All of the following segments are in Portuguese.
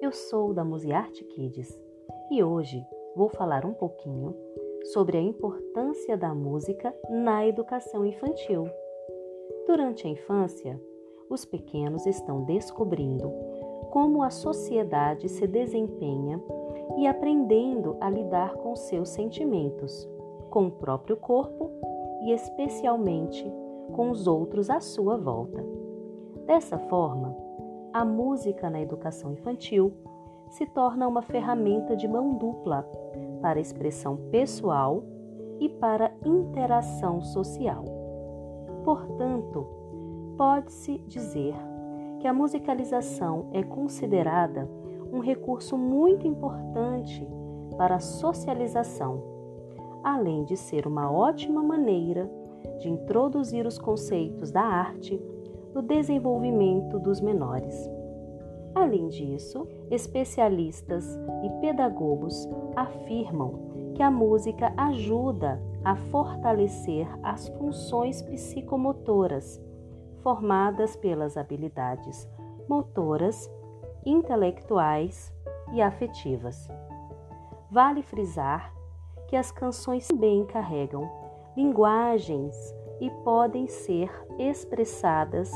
Eu sou da Musearte Kids e hoje vou falar um pouquinho sobre a importância da música na educação infantil. Durante a infância, os pequenos estão descobrindo como a sociedade se desempenha e aprendendo a lidar com seus sentimentos, com o próprio corpo e especialmente com os outros à sua volta. Dessa forma, a música na educação infantil se torna uma ferramenta de mão dupla para expressão pessoal e para interação social. Portanto, pode-se dizer que a musicalização é considerada um recurso muito importante para a socialização, além de ser uma ótima maneira de introduzir os conceitos da arte no desenvolvimento dos menores. Além disso, especialistas e pedagogos afirmam que a música ajuda a fortalecer as funções psicomotoras formadas pelas habilidades motoras, intelectuais e afetivas. Vale frisar que as canções também carregam linguagens e podem ser expressadas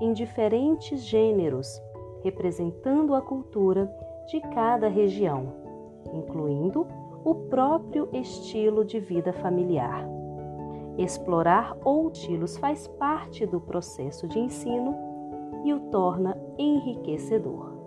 em diferentes gêneros, representando a cultura de cada região, incluindo o próprio estilo de vida familiar. Explorar outros faz parte do processo de ensino e o torna enriquecedor.